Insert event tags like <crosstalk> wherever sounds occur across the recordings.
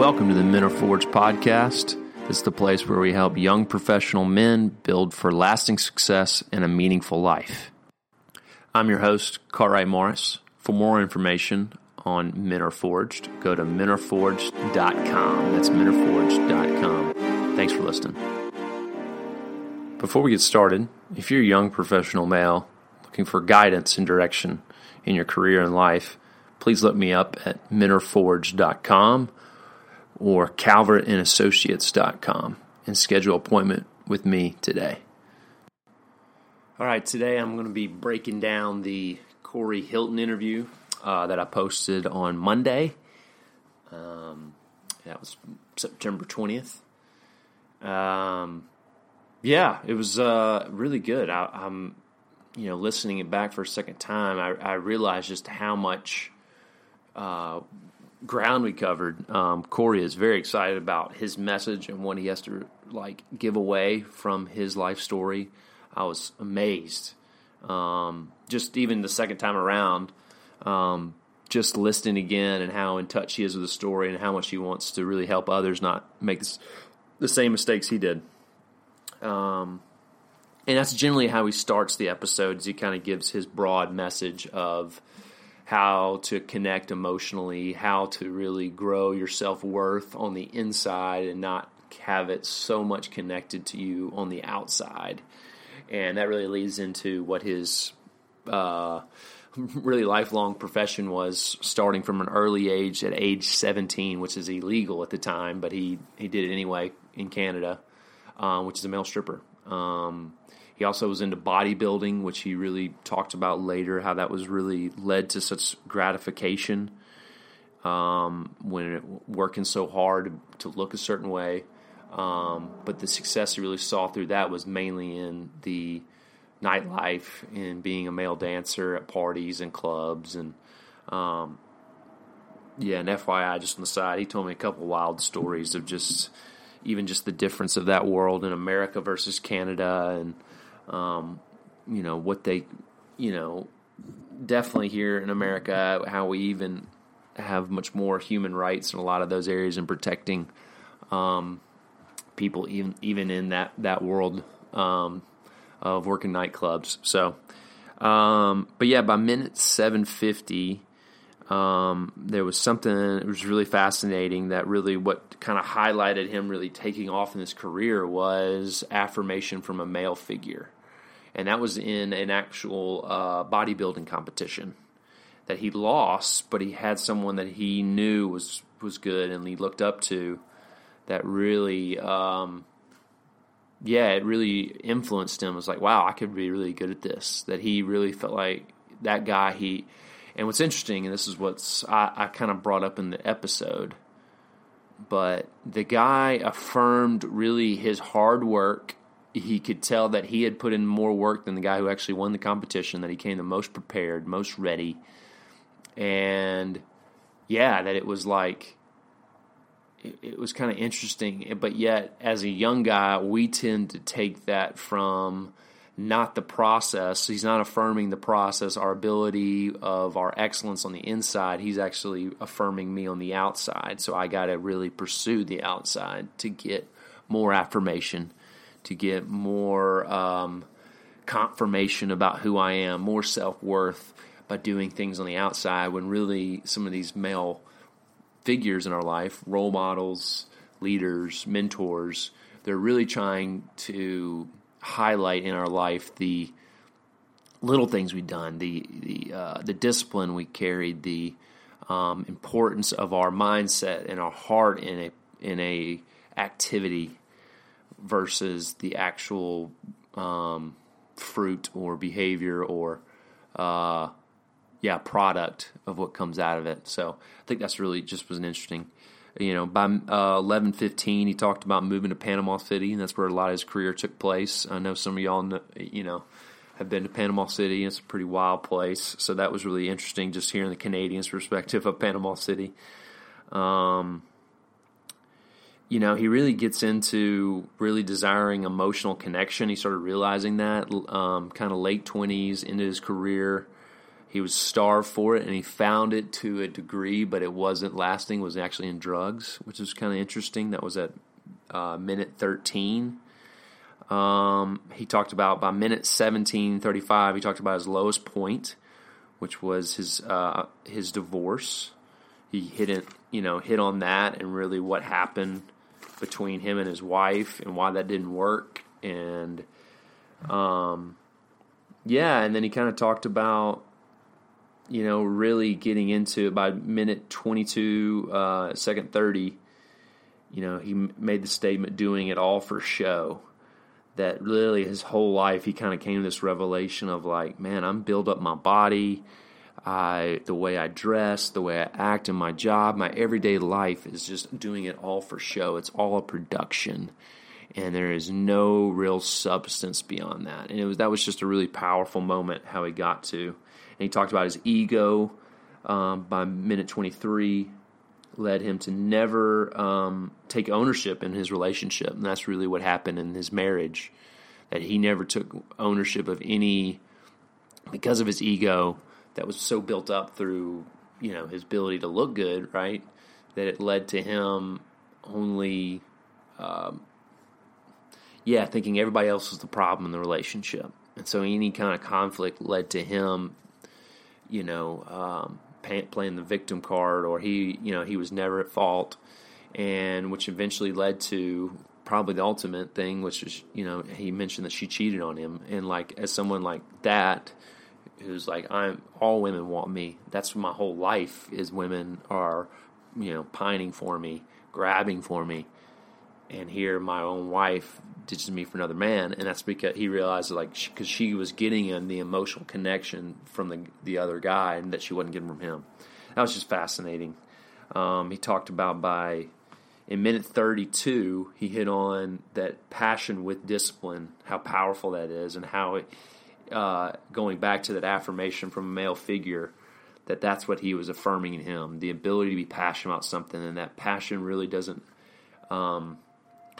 Welcome to the Men Are Forged podcast. It's the place where we help young professional men build for lasting success and a meaningful life. I'm your host, Cartwright Morris. For more information on Men Are Forged, go to menareforged.com. That's menareforged.com. Thanks for listening. Before we get started, if you're a young professional male looking for guidance and direction in your career and life, please look me up at menareforged.com or calvertassociates.com and schedule an appointment with me today. All right, today I'm going to be breaking down the Corey Hilton interview uh, that I posted on Monday. Um, that was September 20th. Um, yeah, it was uh, really good. I, am you know, listening it back for a second time, I, I realized just how much uh, ground we covered. Um, Corey is very excited about his message and what he has to like give away from his life story. I was amazed. Um, just even the second time around, um, just listening again and how in touch he is with the story and how much he wants to really help others not make the same mistakes he did. Um, and that's generally how he starts the episodes. He kind of gives his broad message of how to connect emotionally, how to really grow your self worth on the inside and not have it so much connected to you on the outside. And that really leads into what his uh, <laughs> really lifelong profession was, starting from an early age at age 17, which is illegal at the time, but he, he did it anyway in Canada, um, which is a male stripper. Um, he also was into bodybuilding, which he really talked about later, how that was really led to such gratification um, when it, working so hard to look a certain way. Um, but the success he really saw through that was mainly in the nightlife and being a male dancer at parties and clubs and um, yeah, and FYI, just on the side, he told me a couple wild stories of just even just the difference of that world in America versus Canada and um, you know what they, you know, definitely here in America, how we even have much more human rights in a lot of those areas and protecting um, people even even in that that world um, of working nightclubs. So, um, but yeah, by minute seven fifty. Um, there was something that was really fascinating that really what kind of highlighted him really taking off in his career was affirmation from a male figure and that was in an actual uh, bodybuilding competition that he lost, but he had someone that he knew was was good and he looked up to that really, um, yeah, it really influenced him. It was like, wow, I could be really good at this. That he really felt like that guy. He and what's interesting, and this is what's I, I kind of brought up in the episode, but the guy affirmed really his hard work he could tell that he had put in more work than the guy who actually won the competition, that he came the most prepared, most ready. And yeah, that it was like, it, it was kind of interesting. But yet, as a young guy, we tend to take that from not the process. He's not affirming the process, our ability of our excellence on the inside. He's actually affirming me on the outside. So I got to really pursue the outside to get more affirmation to get more um, confirmation about who I am, more self worth by doing things on the outside when really some of these male figures in our life, role models, leaders, mentors, they're really trying to highlight in our life the little things we've done, the the uh, the discipline we carried, the um, importance of our mindset and our heart in a in a activity versus the actual um, fruit or behavior or uh, yeah product of what comes out of it. So I think that's really just was an interesting. You know, by uh, eleven fifteen, he talked about moving to Panama City, and that's where a lot of his career took place. I know some of y'all, know, you know, have been to Panama City. It's a pretty wild place, so that was really interesting. Just hearing the Canadians' <laughs> perspective of Panama City. Um, you know, he really gets into really desiring emotional connection. He started realizing that um, kind of late 20s into his career. he was starved for it and he found it to a degree, but it wasn't lasting. Was actually in drugs, which was kind of interesting. That was at uh, minute 13. Um, he talked about by minute 17:35. He talked about his lowest point, which was his uh, his divorce. He hit it, you know, hit on that and really what happened between him and his wife and why that didn't work and um yeah and then he kind of talked about you know, really getting into it by minute 22, uh, second 30, you know, he made the statement doing it all for show. That really his whole life he kind of came to this revelation of like, man, I'm build up my body, I the way I dress, the way I act in my job, my everyday life is just doing it all for show. It's all a production. And there is no real substance beyond that. And it was that was just a really powerful moment how he got to and he talked about his ego um, by minute 23 led him to never um, take ownership in his relationship. And that's really what happened in his marriage. That he never took ownership of any, because of his ego that was so built up through, you know, his ability to look good, right? That it led to him only, um, yeah, thinking everybody else was the problem in the relationship. And so any kind of conflict led to him you know, um, playing the victim card, or he, you know, he was never at fault, and which eventually led to probably the ultimate thing, which is, you know, he mentioned that she cheated on him, and like as someone like that, who's like, I'm all women want me. That's my whole life is women are, you know, pining for me, grabbing for me, and here my own wife ditches me for another man, and that's because he realized like because she, was getting him the emotional connection from the the other guy, and that she wasn't getting from him. That was just fascinating. Um, he talked about by in minute 32, he hit on that passion with discipline, how powerful that is, and how it uh, going back to that affirmation from a male figure that that's what he was affirming in him the ability to be passionate about something and that passion really doesn't um,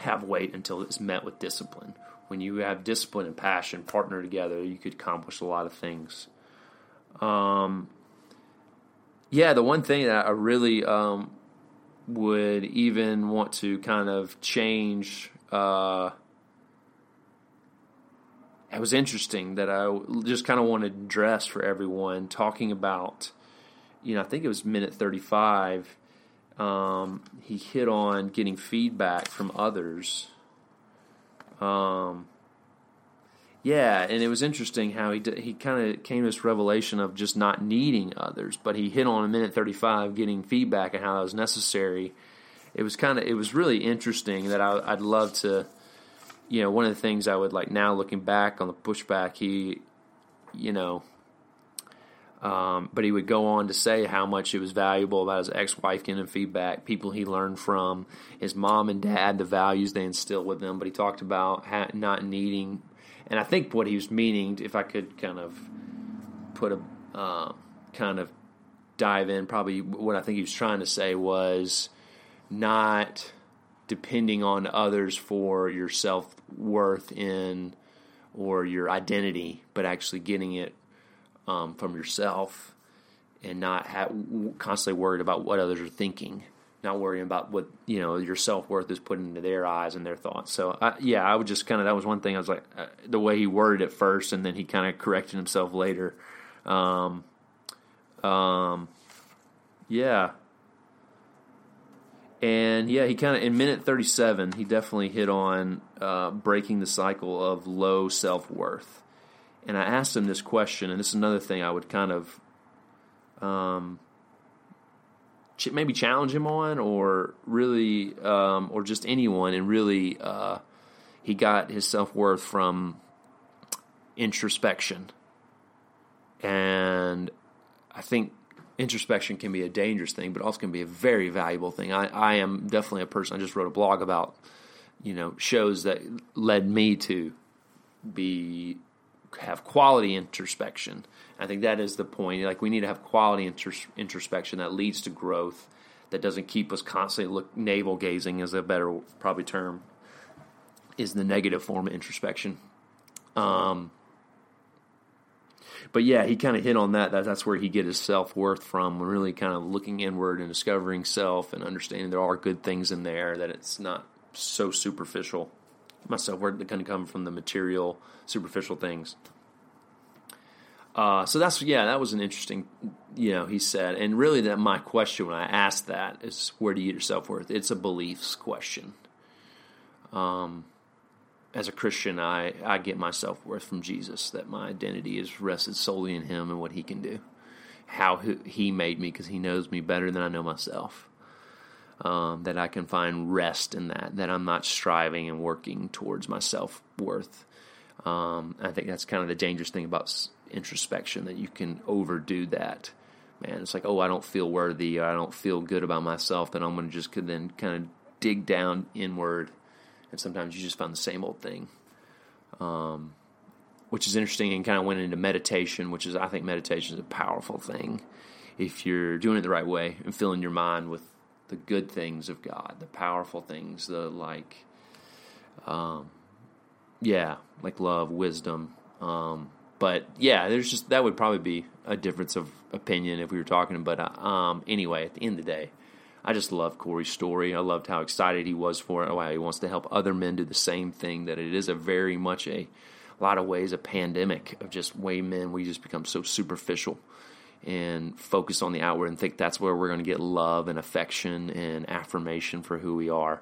have weight until it's met with discipline. When you have discipline and passion partner together, you could accomplish a lot of things. Um, yeah, the one thing that I really um, would even want to kind of change. Uh, it was interesting that I just kind of wanted to address for everyone talking about, you know, I think it was minute 35 um, he hit on getting feedback from others. Um, yeah, and it was interesting how he did, he kind of came to this revelation of just not needing others, but he hit on a minute thirty five getting feedback and how that was necessary. It was kind of it was really interesting that I, I'd love to, you know, one of the things I would like now looking back on the pushback, he, you know, um, but he would go on to say how much it was valuable about his ex-wife getting feedback, people he learned from, his mom and dad, the values they instilled with them. But he talked about not needing, and I think what he was meaning, if I could kind of put a uh, kind of dive in, probably what I think he was trying to say was not depending on others for your self worth in or your identity, but actually getting it um, from yourself and not have, constantly worried about what others are thinking, not worrying about what you know your self worth is put into their eyes and their thoughts. So I, yeah, I would just kind of that was one thing I was like uh, the way he worded it first, and then he kind of corrected himself later. Um, um, yeah. And yeah, he kind of in minute thirty seven, he definitely hit on uh, breaking the cycle of low self worth and I asked him this question, and this is another thing I would kind of um, ch- maybe challenge him on, or really, um, or just anyone, and really, uh, he got his self worth from introspection, and I think introspection can be a dangerous thing, but also can be a very valuable thing. I, I am definitely a person. I just wrote a blog about you know shows that led me to be have quality introspection. I think that is the point. Like we need to have quality intros- introspection that leads to growth, that doesn't keep us constantly look navel gazing is a better probably term. Is the negative form of introspection. Um, but yeah, he kind of hit on that, that. That's where he get his self worth from. Really kind of looking inward and discovering self and understanding there are good things in there. That it's not so superficial. My self worth kind of come from the material, superficial things. Uh, so that's yeah, that was an interesting, you know, he said, and really that my question when I asked that is where do you get your self worth? It's a beliefs question. Um, as a Christian, I, I get my self worth from Jesus, that my identity is rested solely in Him and what He can do, how He made me, because He knows me better than I know myself. Um, that I can find rest in that, that I'm not striving and working towards my self worth. Um, I think that's kind of the dangerous thing about introspection, that you can overdo that. Man, it's like, oh, I don't feel worthy, I don't feel good about myself, then I'm going to just then kind of dig down inward and sometimes you just find the same old thing. Um, which is interesting and kind of went into meditation, which is I think meditation is a powerful thing if you're doing it the right way and filling your mind with the good things of God, the powerful things, the like, um, yeah, like love, wisdom. Um, but yeah, there's just that would probably be a difference of opinion if we were talking. But uh, um, anyway, at the end of the day, I just love Corey's story. I loved how excited he was for it, how he wants to help other men do the same thing. That it is a very much a, a lot of ways a pandemic of just way men we just become so superficial and focus on the outward and think that's where we're going to get love and affection and affirmation for who we are,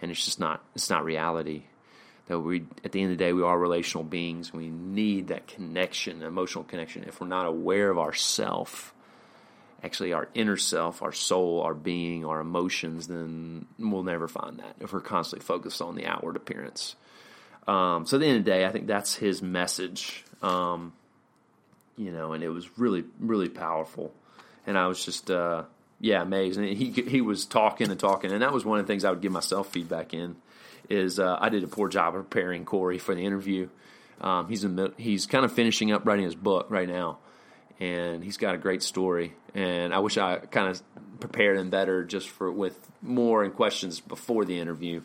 and it's just not it's not reality. That we at the end of the day we are relational beings. We need that connection, emotional connection. If we're not aware of ourself actually our inner self, our soul, our being, our emotions, then we'll never find that if we're constantly focused on the outward appearance. Um, so at the end of the day, I think that's his message. Um, you know, and it was really, really powerful. And I was just, uh, yeah, amazed. And he he was talking and talking, and that was one of the things I would give myself feedback in. Is uh, I did a poor job of preparing Corey for the interview. Um, he's in, he's kind of finishing up writing his book right now, and he's got a great story. And I wish I kind of prepared him better just for with more and questions before the interview.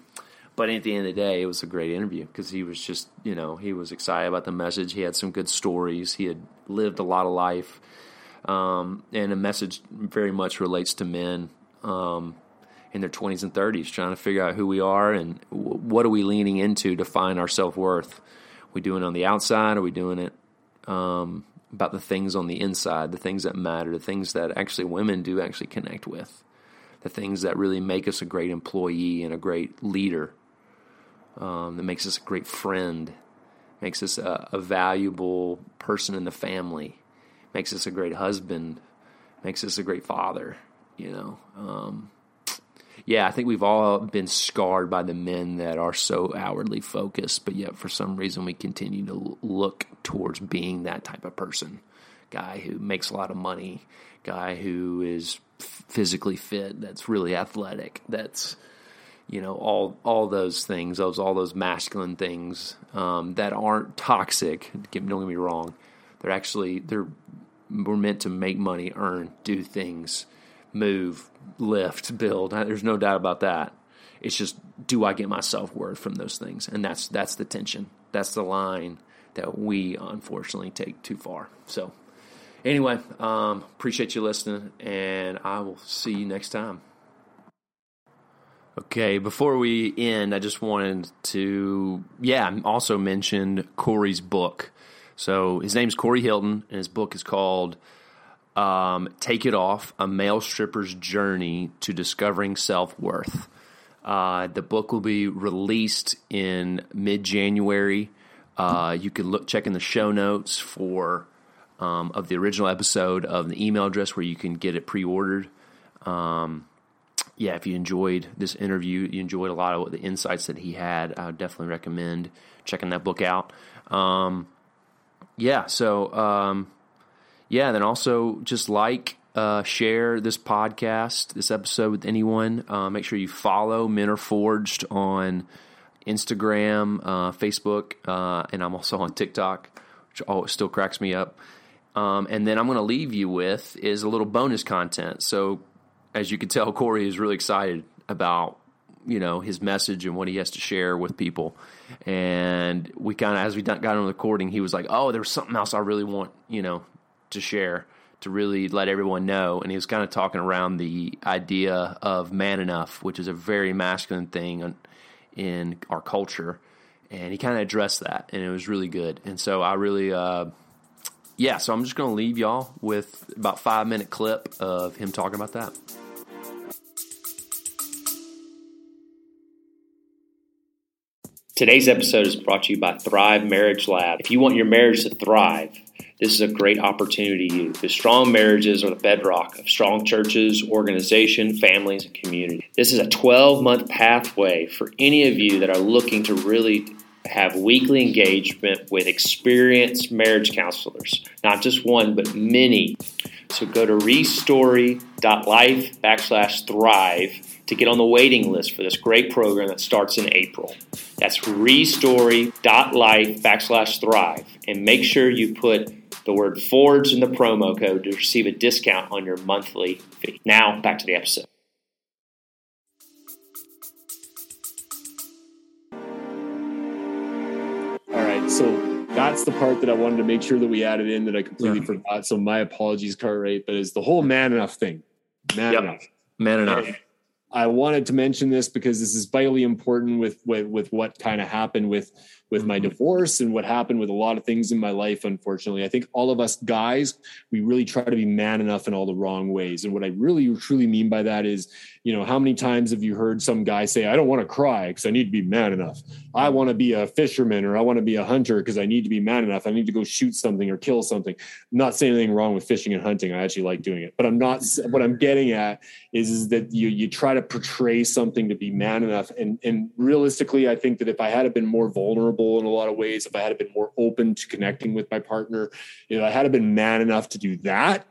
But at the end of the day, it was a great interview because he was just, you know, he was excited about the message. He had some good stories. He had lived a lot of life. Um, and the message very much relates to men um, in their 20s and 30s, trying to figure out who we are and w- what are we leaning into to find our self worth. we doing it on the outside? Are we doing it um, about the things on the inside, the things that matter, the things that actually women do actually connect with, the things that really make us a great employee and a great leader, um, that makes us a great friend, makes us a, a valuable person in the family, makes us a great husband, makes us a great father. You know, um, yeah, I think we've all been scarred by the men that are so outwardly focused, but yet for some reason we continue to look towards being that type of person. Guy who makes a lot of money, guy who is physically fit, that's really athletic, that's you know all all those things, those all those masculine things um, that aren't toxic. Don't get me wrong; they're actually they're we're meant to make money, earn, do things move, lift, build. There's no doubt about that. It's just do I get my self worth from those things, and that's that's the tension. That's the line that we unfortunately take too far. So, anyway, um, appreciate you listening, and I will see you next time. Okay, before we end, I just wanted to, yeah, also mention Corey's book. So his name's Corey Hilton, and his book is called um, Take It Off A Male Stripper's Journey to Discovering Self Worth. Uh, the book will be released in mid January. Uh, you can look check in the show notes for um, of the original episode of the email address where you can get it pre ordered. Um, yeah, if you enjoyed this interview, you enjoyed a lot of the insights that he had, I would definitely recommend checking that book out. Um, yeah, so um, yeah, then also just like, uh, share this podcast, this episode with anyone. Uh, make sure you follow Men Are Forged on Instagram, uh, Facebook, uh, and I'm also on TikTok, which always still cracks me up. Um, and then I'm going to leave you with is a little bonus content. So, as you can tell, Corey is really excited about you know his message and what he has to share with people. And we kind of, as we got on the recording, he was like, "Oh, there's something else I really want, you know, to share." to really let everyone know. And he was kind of talking around the idea of man enough, which is a very masculine thing in our culture. And he kind of addressed that, and it was really good. And so I really, uh, yeah, so I'm just going to leave y'all with about five minute clip of him talking about that. Today's episode is brought to you by Thrive Marriage Lab. If you want your marriage to thrive, this is a great opportunity to you because strong marriages are the bedrock of strong churches, organization, families, and community. This is a 12 month pathway for any of you that are looking to really have weekly engagement with experienced marriage counselors, not just one, but many. So go to restory.life backslash thrive to get on the waiting list for this great program that starts in April. That's restory.life backslash thrive. And make sure you put the word Forge in the promo code to receive a discount on your monthly fee. Now, back to the episode. All right, so that's the part that I wanted to make sure that we added in that I completely yeah. forgot. So my apologies, Cartwright, but it's the whole man enough thing. Man yep. enough. Man enough. I wanted to mention this because this is vitally important with with, with what kind of happened with with my mm-hmm. divorce and what happened with a lot of things in my life unfortunately. I think all of us guys we really try to be man enough in all the wrong ways. And what i really truly mean by that is you know how many times have you heard some guy say i don't want to cry because i need to be man enough. I want to be a fisherman or i want to be a hunter because i need to be man enough. I need to go shoot something or kill something. I'm not saying anything wrong with fishing and hunting. I actually like doing it. But i'm not what i'm getting at is, is that you you try to portray something to be man enough. And and realistically i think that if i had been more vulnerable vulnerable in a lot of ways, if I had been more open to connecting with my partner, if I had been man enough to do that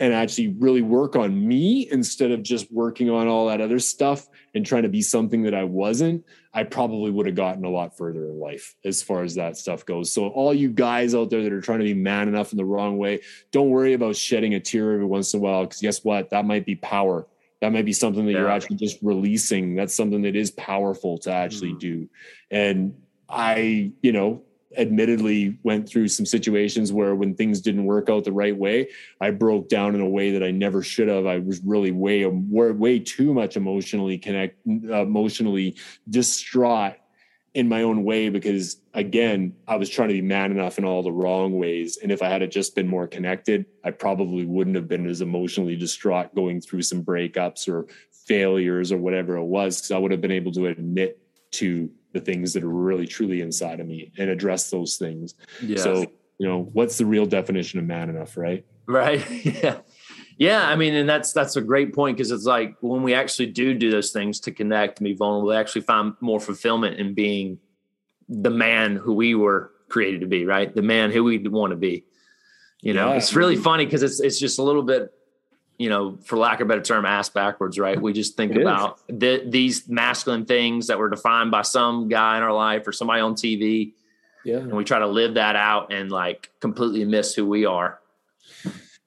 and actually really work on me instead of just working on all that other stuff and trying to be something that I wasn't, I probably would have gotten a lot further in life as far as that stuff goes. So, all you guys out there that are trying to be man enough in the wrong way, don't worry about shedding a tear every once in a while because guess what? That might be power. That might be something that yeah. you're actually just releasing. That's something that is powerful to actually mm. do. And I, you know, admittedly went through some situations where when things didn't work out the right way, I broke down in a way that I never should have. I was really way, way too much emotionally connect, uh, emotionally distraught in my own way because again, I was trying to be man enough in all the wrong ways. And if I had just been more connected, I probably wouldn't have been as emotionally distraught going through some breakups or failures or whatever it was, because I would have been able to admit to the things that are really truly inside of me and address those things. Yeah. So, you know, what's the real definition of man enough, right? Right. <laughs> yeah. Yeah, I mean, and that's that's a great point because it's like when we actually do do those things to connect and be vulnerable, we actually find more fulfillment in being the man who we were created to be, right? The man who we want to be. You know, yeah. it's really funny because it's it's just a little bit you know, for lack of a better term, ass backwards, right? We just think it about the, these masculine things that were defined by some guy in our life or somebody on TV. Yeah. And we try to live that out and like completely miss who we are.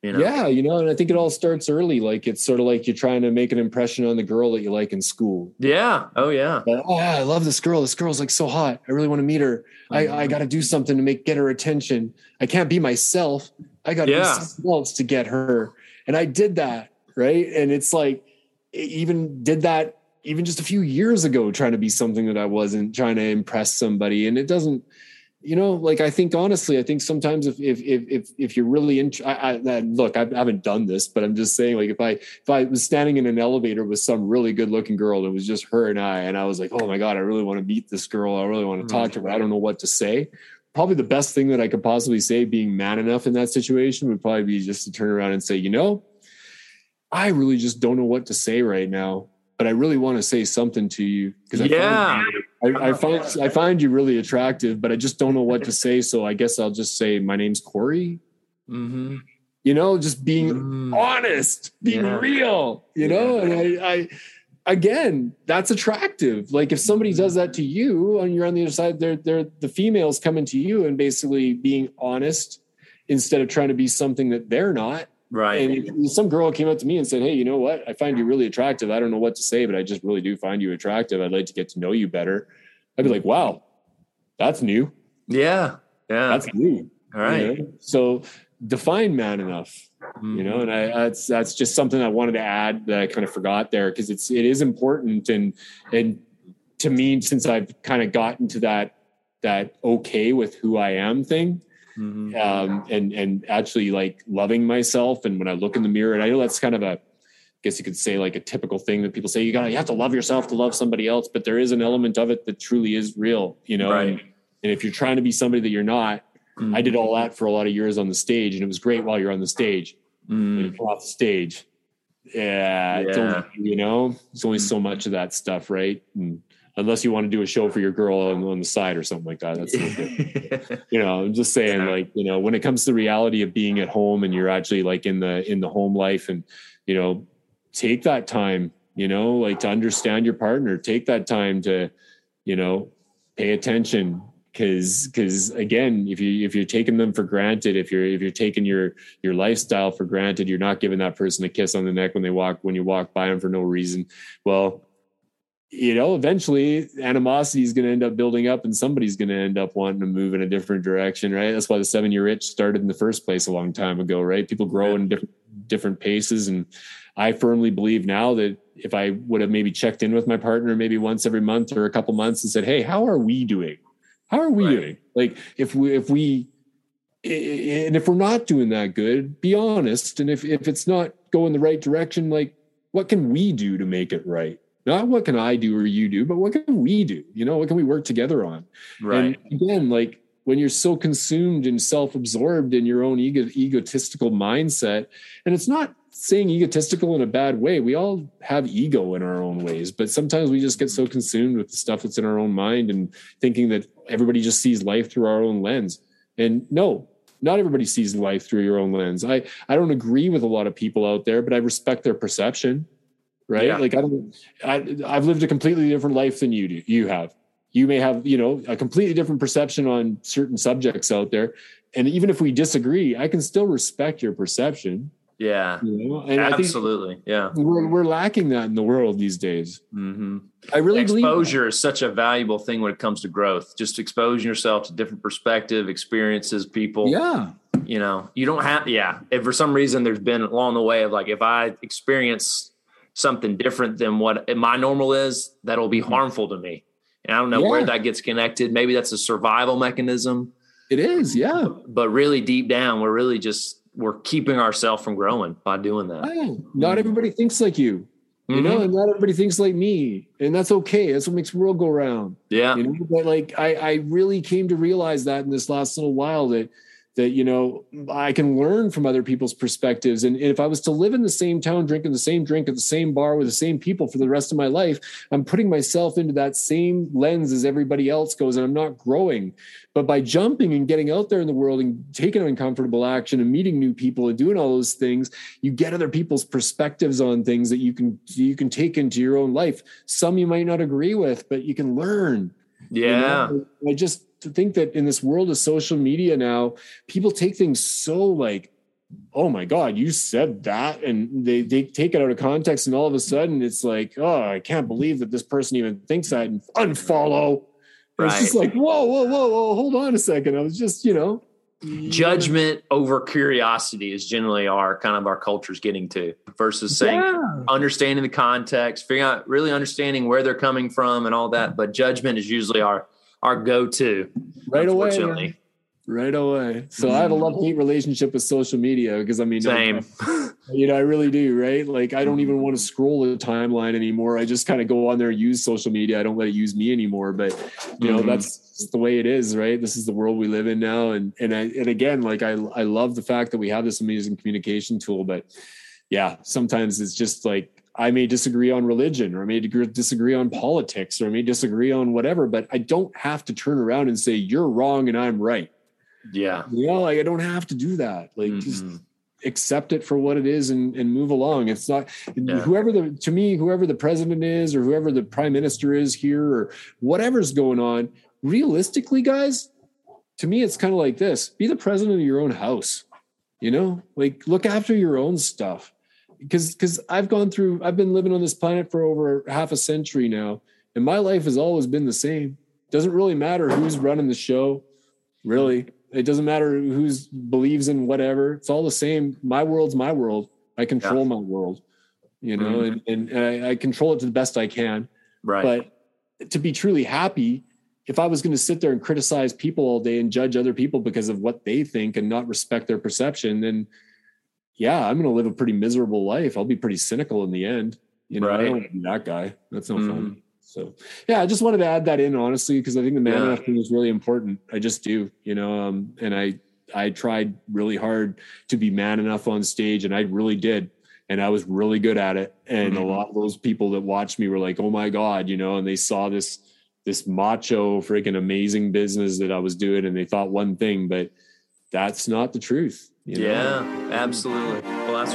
You know? Yeah, you know, and I think it all starts early. Like it's sort of like you're trying to make an impression on the girl that you like in school. Yeah. Oh yeah. But, oh yeah, I love this girl. This girl's like so hot. I really want to meet her. I, I got to do something to make get her attention. I can't be myself. I got to yeah. be something else to get her. And I did that, right? And it's like, even did that even just a few years ago, trying to be something that I wasn't, trying to impress somebody. And it doesn't, you know, like I think honestly, I think sometimes if if if if, if you're really in, I, I, look, I haven't done this, but I'm just saying, like if I if I was standing in an elevator with some really good looking girl, and it was just her and I, and I was like, oh my god, I really want to meet this girl, I really want to mm-hmm. talk to her, I don't know what to say probably the best thing that I could possibly say, being man enough in that situation, would probably be just to turn around and say, you know, I really just don't know what to say right now, but I really want to say something to you because yeah, I, find, I, I find I find you really attractive, but I just don't know what to say. So I guess I'll just say my name's Corey. Mm-hmm. You know, just being mm. honest, being yeah. real. You yeah. know, and I, I again, that's attractive. Like if somebody mm-hmm. does that to you and you're on the other side, they're they're the females coming to you and basically being honest instead of trying to be something that they're not. Right. And some girl came up to me and said, Hey, you know what? I find you really attractive. I don't know what to say, but I just really do find you attractive. I'd like to get to know you better. I'd be like, wow, that's new. Yeah. Yeah. That's new. All right. You know? So define man enough, mm-hmm. you know, and I, that's, that's just something I wanted to add that I kind of forgot there. Cause it's, it is important. And, and to me, since I've kind of gotten to that, that okay with who I am thing, mm-hmm. um, and and actually like loving myself. And when I look in the mirror, and I know that's kind of a, I guess you could say like a typical thing that people say you got to you have to love yourself to love somebody else, but there is an element of it that truly is real, you know. Right. And, and if you're trying to be somebody that you're not, mm-hmm. I did all that for a lot of years on the stage, and it was great while you're on the stage. Mm. Off the stage, yeah, yeah. Only, you know, it's only so much of that stuff, right? And unless you want to do a show for your girl on, on the side or something like that. That's <laughs> you know, I'm just saying, like, you know, when it comes to the reality of being at home and you're actually like in the in the home life and you know, take that time, you know, like to understand your partner, take that time to, you know, pay attention, because because again if you if you're taking them for granted if you're if you're taking your your lifestyle for granted you're not giving that person a kiss on the neck when they walk when you walk by them for no reason well you know, eventually animosity is going to end up building up and somebody's going to end up wanting to move in a different direction, right? That's why the seven year itch started in the first place a long time ago, right? People grow in different, different paces. And I firmly believe now that if I would have maybe checked in with my partner maybe once every month or a couple months and said, Hey, how are we doing? How are we right. doing? Like if we, if we, and if we're not doing that good, be honest. And if, if it's not going the right direction, like what can we do to make it right? not what can I do or you do, but what can we do? You know, what can we work together on? Right. And again, like when you're so consumed and self-absorbed in your own ego, egotistical mindset, and it's not saying egotistical in a bad way. We all have ego in our own ways, but sometimes we just get so consumed with the stuff that's in our own mind and thinking that everybody just sees life through our own lens. And no, not everybody sees life through your own lens. I I don't agree with a lot of people out there, but I respect their perception right? Yeah. Like I don't, I, I've lived a completely different life than you do. You have. You may have, you know, a completely different perception on certain subjects out there, and even if we disagree, I can still respect your perception. Yeah, you know? absolutely. yeah, we're we're lacking that in the world these days. Mm-hmm. I really believe exposure is such a valuable thing when it comes to growth. Just exposing yourself to different perspective, experiences, people. Yeah, you know, you don't have. Yeah, if for some reason there's been along the way of like if I experience something different than what my normal is, that'll be mm-hmm. harmful to me. And I don't know yeah. where that gets connected. Maybe that's a survival mechanism. It is, yeah. But really deep down, we're really just we're keeping ourselves from growing by doing that. Not everybody thinks like you. You mm-hmm. know, and not everybody thinks like me. And that's okay. That's what makes the world go round. Yeah. You know, but like I, I really came to realize that in this last little while that that you know i can learn from other people's perspectives. And if i was to live in the same town drinking the same drink at the same bar with the same people for the rest of my life i'm putting myself into that same lens as everybody else goes and i'm not growing. But by jumping and getting out there in the world and taking uncomfortable action and meeting new people and doing all those things you get other people's perspectives on things that you can you can take into your own life. Some you might not agree with but you can learn. Yeah you know? i just to think that in this world of social media now, people take things so like, oh my God, you said that. And they, they take it out of context. And all of a sudden it's like, oh, I can't believe that this person even thinks that and unfollow. Right. It's just like, whoa, whoa, whoa, whoa, hold on a second. I was just, you know, judgment over curiosity is generally our kind of our culture's getting to versus saying yeah. understanding the context, figuring out really understanding where they're coming from and all that. But judgment is usually our our go-to right away right away. So mm. i have a love hate relationship with social media because i mean same. <laughs> You know i really do right? Like i don't even want to scroll the timeline anymore. I just kind of go on there and use social media. I don't let it use me anymore but you know mm-hmm. that's the way it is right? This is the world we live in now and and I, and again like i i love the fact that we have this amazing communication tool but yeah sometimes it's just like I may disagree on religion or I may disagree on politics or I may disagree on whatever, but I don't have to turn around and say you're wrong and I'm right. Yeah. You know, like I don't have to do that. Like mm-hmm. just accept it for what it is and, and move along. It's not yeah. whoever the to me, whoever the president is or whoever the prime minister is here or whatever's going on, realistically, guys, to me, it's kind of like this. Be the president of your own house. You know, like look after your own stuff. Because because I've gone through, I've been living on this planet for over half a century now, and my life has always been the same. Doesn't really matter who's running the show, really. It doesn't matter who's believes in whatever. It's all the same. My world's my world. I control yeah. my world, you know, mm-hmm. and, and I, I control it to the best I can. Right. But to be truly happy, if I was going to sit there and criticize people all day and judge other people because of what they think and not respect their perception, then yeah, I'm going to live a pretty miserable life. I'll be pretty cynical in the end. You know, right. I don't want to be that guy. That's no mm. fun. So yeah, I just wanted to add that in honestly because I think the man yeah. enough thing is really important. I just do, you know, um, and I I tried really hard to be man enough on stage, and I really did, and I was really good at it. And mm-hmm. a lot of those people that watched me were like, "Oh my god," you know, and they saw this this macho freaking amazing business that I was doing, and they thought one thing, but that's not the truth. You know? Yeah, absolutely. Well, that's,